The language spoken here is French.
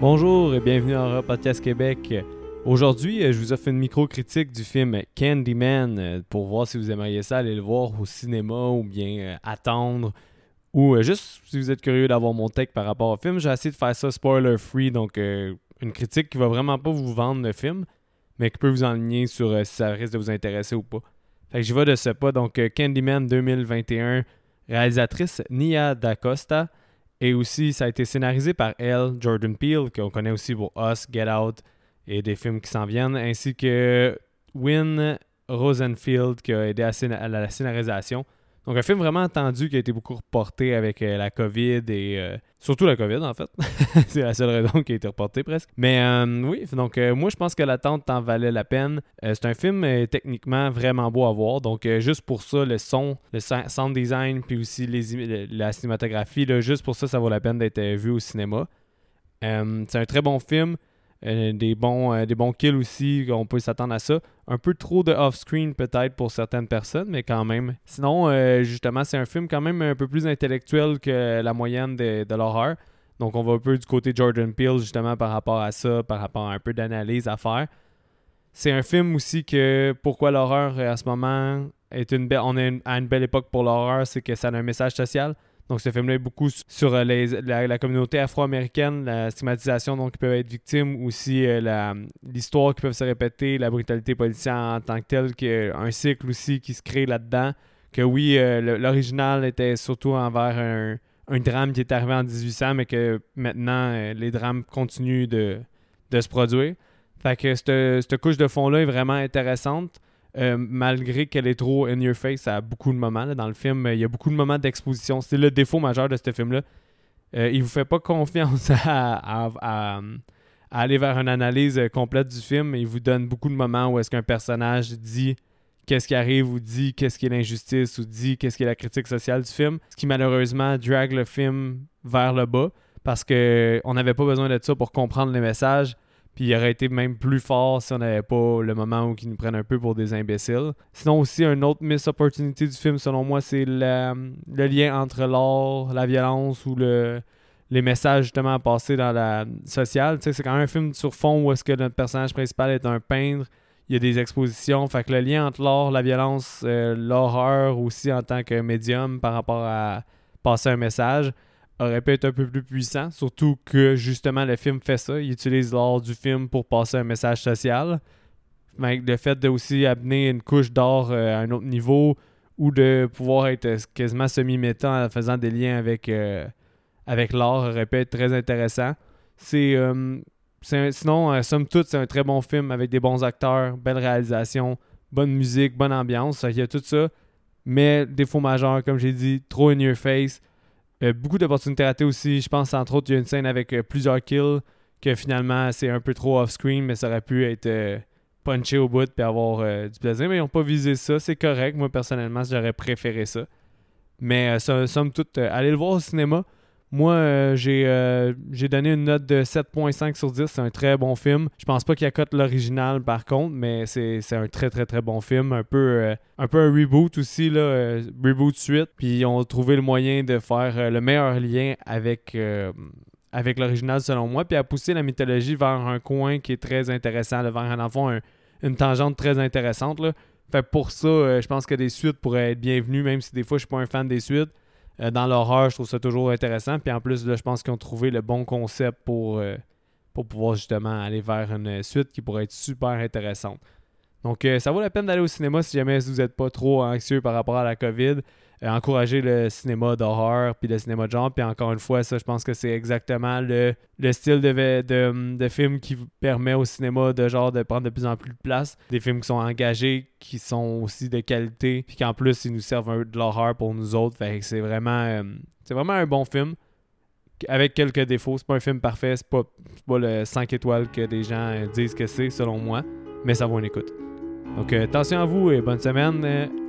Bonjour et bienvenue à Podcast Québec. Aujourd'hui, euh, je vous offre une micro-critique du film Candyman euh, pour voir si vous aimeriez ça aller le voir au cinéma ou bien euh, attendre ou juste si vous êtes curieux d'avoir mon take par rapport au film. J'ai essayé de faire ça spoiler free, donc une critique qui va vraiment pas vous vendre le film, mais qui peut vous enligner sur si ça risque de vous intéresser ou pas. Fait que j'y vais de ce pas. Donc Candyman 2021, réalisatrice Nia DaCosta. Et aussi, ça a été scénarisé par elle, Jordan Peele, qu'on connaît aussi pour Us, Get Out et des films qui s'en viennent, ainsi que Win Rosenfield, qui a aidé à, la scénarisation. Donc un film vraiment attendu qui a été beaucoup reporté avec euh, la COVID et euh, surtout la COVID en fait. c'est la seule raison qui a été reportée presque. Mais euh, oui, donc moi je pense que l'attente en valait la peine. c'est un film techniquement vraiment beau à voir. Donc juste pour ça, le son, le sound design, puis aussi la cinématographie, juste pour ça, ça vaut la peine d'être vu au cinéma. c'est un très bon film. Des, bons, des bons kills aussi, on peut s'attendre à ça. Un peu trop de off-screen peut-être pour certaines personnes, mais quand même. Sinon, euh, justement, c'est un film quand même un peu plus intellectuel que la moyenne de, de l'horreur. Donc on va un peu du côté Jordan Peele justement par rapport à ça, par rapport à un peu d'analyse à faire. C'est un film aussi que pourquoi l'horreur en ce moment est une belle. On est à une belle époque pour l'horreur, c'est que ça a un message social. Donc, ce film-là est beaucoup sur euh, la, communauté afro-américaine, la stigmatisation dont ils peuvent être victimes, aussi euh, l'histoire qui peut se répéter, la brutalité policière en tant que telle, un cycle aussi qui se crée là-dedans. Que oui, euh, l'original était surtout envers un, drame qui est arrivé en 1800, mais que maintenant, les drames continuent de, se produire. Fait que cette couche de fond-là est vraiment intéressante. Euh, malgré qu'elle est trop in your face à beaucoup de moments. dans le film, il y a beaucoup de moments d'exposition. C'est le défaut majeur de ce film-là. Euh, il vous fait pas confiance à, aller vers une analyse complète du film. Il vous donne beaucoup de moments où est-ce qu'un personnage dit qu'est-ce qui arrive ou dit qu'est-ce qui est l'injustice ou dit qu'est-ce qui est la critique sociale du film. Ce qui malheureusement drague le film vers le bas parce qu'on n'avait pas besoin de ça pour comprendre les messages. Puis il aurait été même plus fort si on n'avait pas le moment où ils nous prennent un peu pour des imbéciles. Sinon aussi, une autre miss opportunity du film, selon moi, c'est le, lien entre l'art, la violence ou le, les messages justement à passer dans la sociale. Tu sais, c'est quand même un film sur fond où est-ce que notre personnage principal est un peintre. Il y a des expositions. Fait que le lien entre l'art, la violence, euh, l'horreur aussi en tant que médium par rapport à passer un message aurait pu être un peu plus puissant, surtout que justement le film fait ça. Il utilise l'art du film pour passer un message social. Le fait de aussi amener une couche d'art euh, à un autre niveau ou de pouvoir être quasiment semi-méta en faisant des liens avec, euh, avec l'art aurait pu être très intéressant. C'est euh, sinon, somme toute, c'est un très bon film avec des bons acteurs, belle réalisation, bonne musique, bonne ambiance. Il y a tout ça. Mais défaut majeur, comme j'ai dit, trop in your face euh, beaucoup d'opportunités ratées aussi. Je pense, entre autres, il y a une scène avec euh, plusieurs kills que finalement, c'est un peu trop off-screen, mais ça aurait pu être euh, punché au bout et avoir du plaisir. Mais ils n'ont pas visé ça. C'est correct. Moi, personnellement, j'aurais préféré ça. Mais somme toute, allez le voir au cinéma. Moi, euh, euh, j'ai donné une note de 7.5 sur 10. C'est un très bon film. Je pense pas qu'il accote l'original par contre, mais c'est un très très très bon film. Un peu, euh, un, peu un reboot aussi, là, reboot suite. Puis ils ont trouvé le moyen de faire le meilleur lien avec, avec l'original selon moi. Puis à pousser la mythologie vers un coin qui est très intéressant, vers un enfant, une tangente très intéressante. Là. Fait pour ça, je pense que des suites pourraient être bienvenues, même si des fois je suis pas un fan des suites. Euh, dans l'horreur, je trouve ça toujours intéressant. Puis en plus, là, je pense qu'ils ont trouvé le bon concept pour, euh, pour pouvoir justement aller vers une suite qui pourrait être super intéressante. Donc, euh, ça vaut la peine d'aller au cinéma si jamais vous n'êtes pas trop anxieux par rapport à la COVID. Euh, encourager le cinéma d'horreur puis le cinéma de genre. Puis encore une fois, ça, je pense que c'est exactement le, style de, de, de, film qui permet au cinéma de genre de prendre de plus en plus de place. Des films qui sont engagés, qui sont aussi de qualité, puis qu'en plus, ils nous servent de l'horreur pour nous autres. C'est vraiment, euh, vraiment un bon film avec quelques défauts. C'est pas un film parfait, c'est pas, pas le 5 étoiles que des gens disent que c'est, selon moi, mais ça vaut une écoute. Donc, attention à vous et bonne semaine.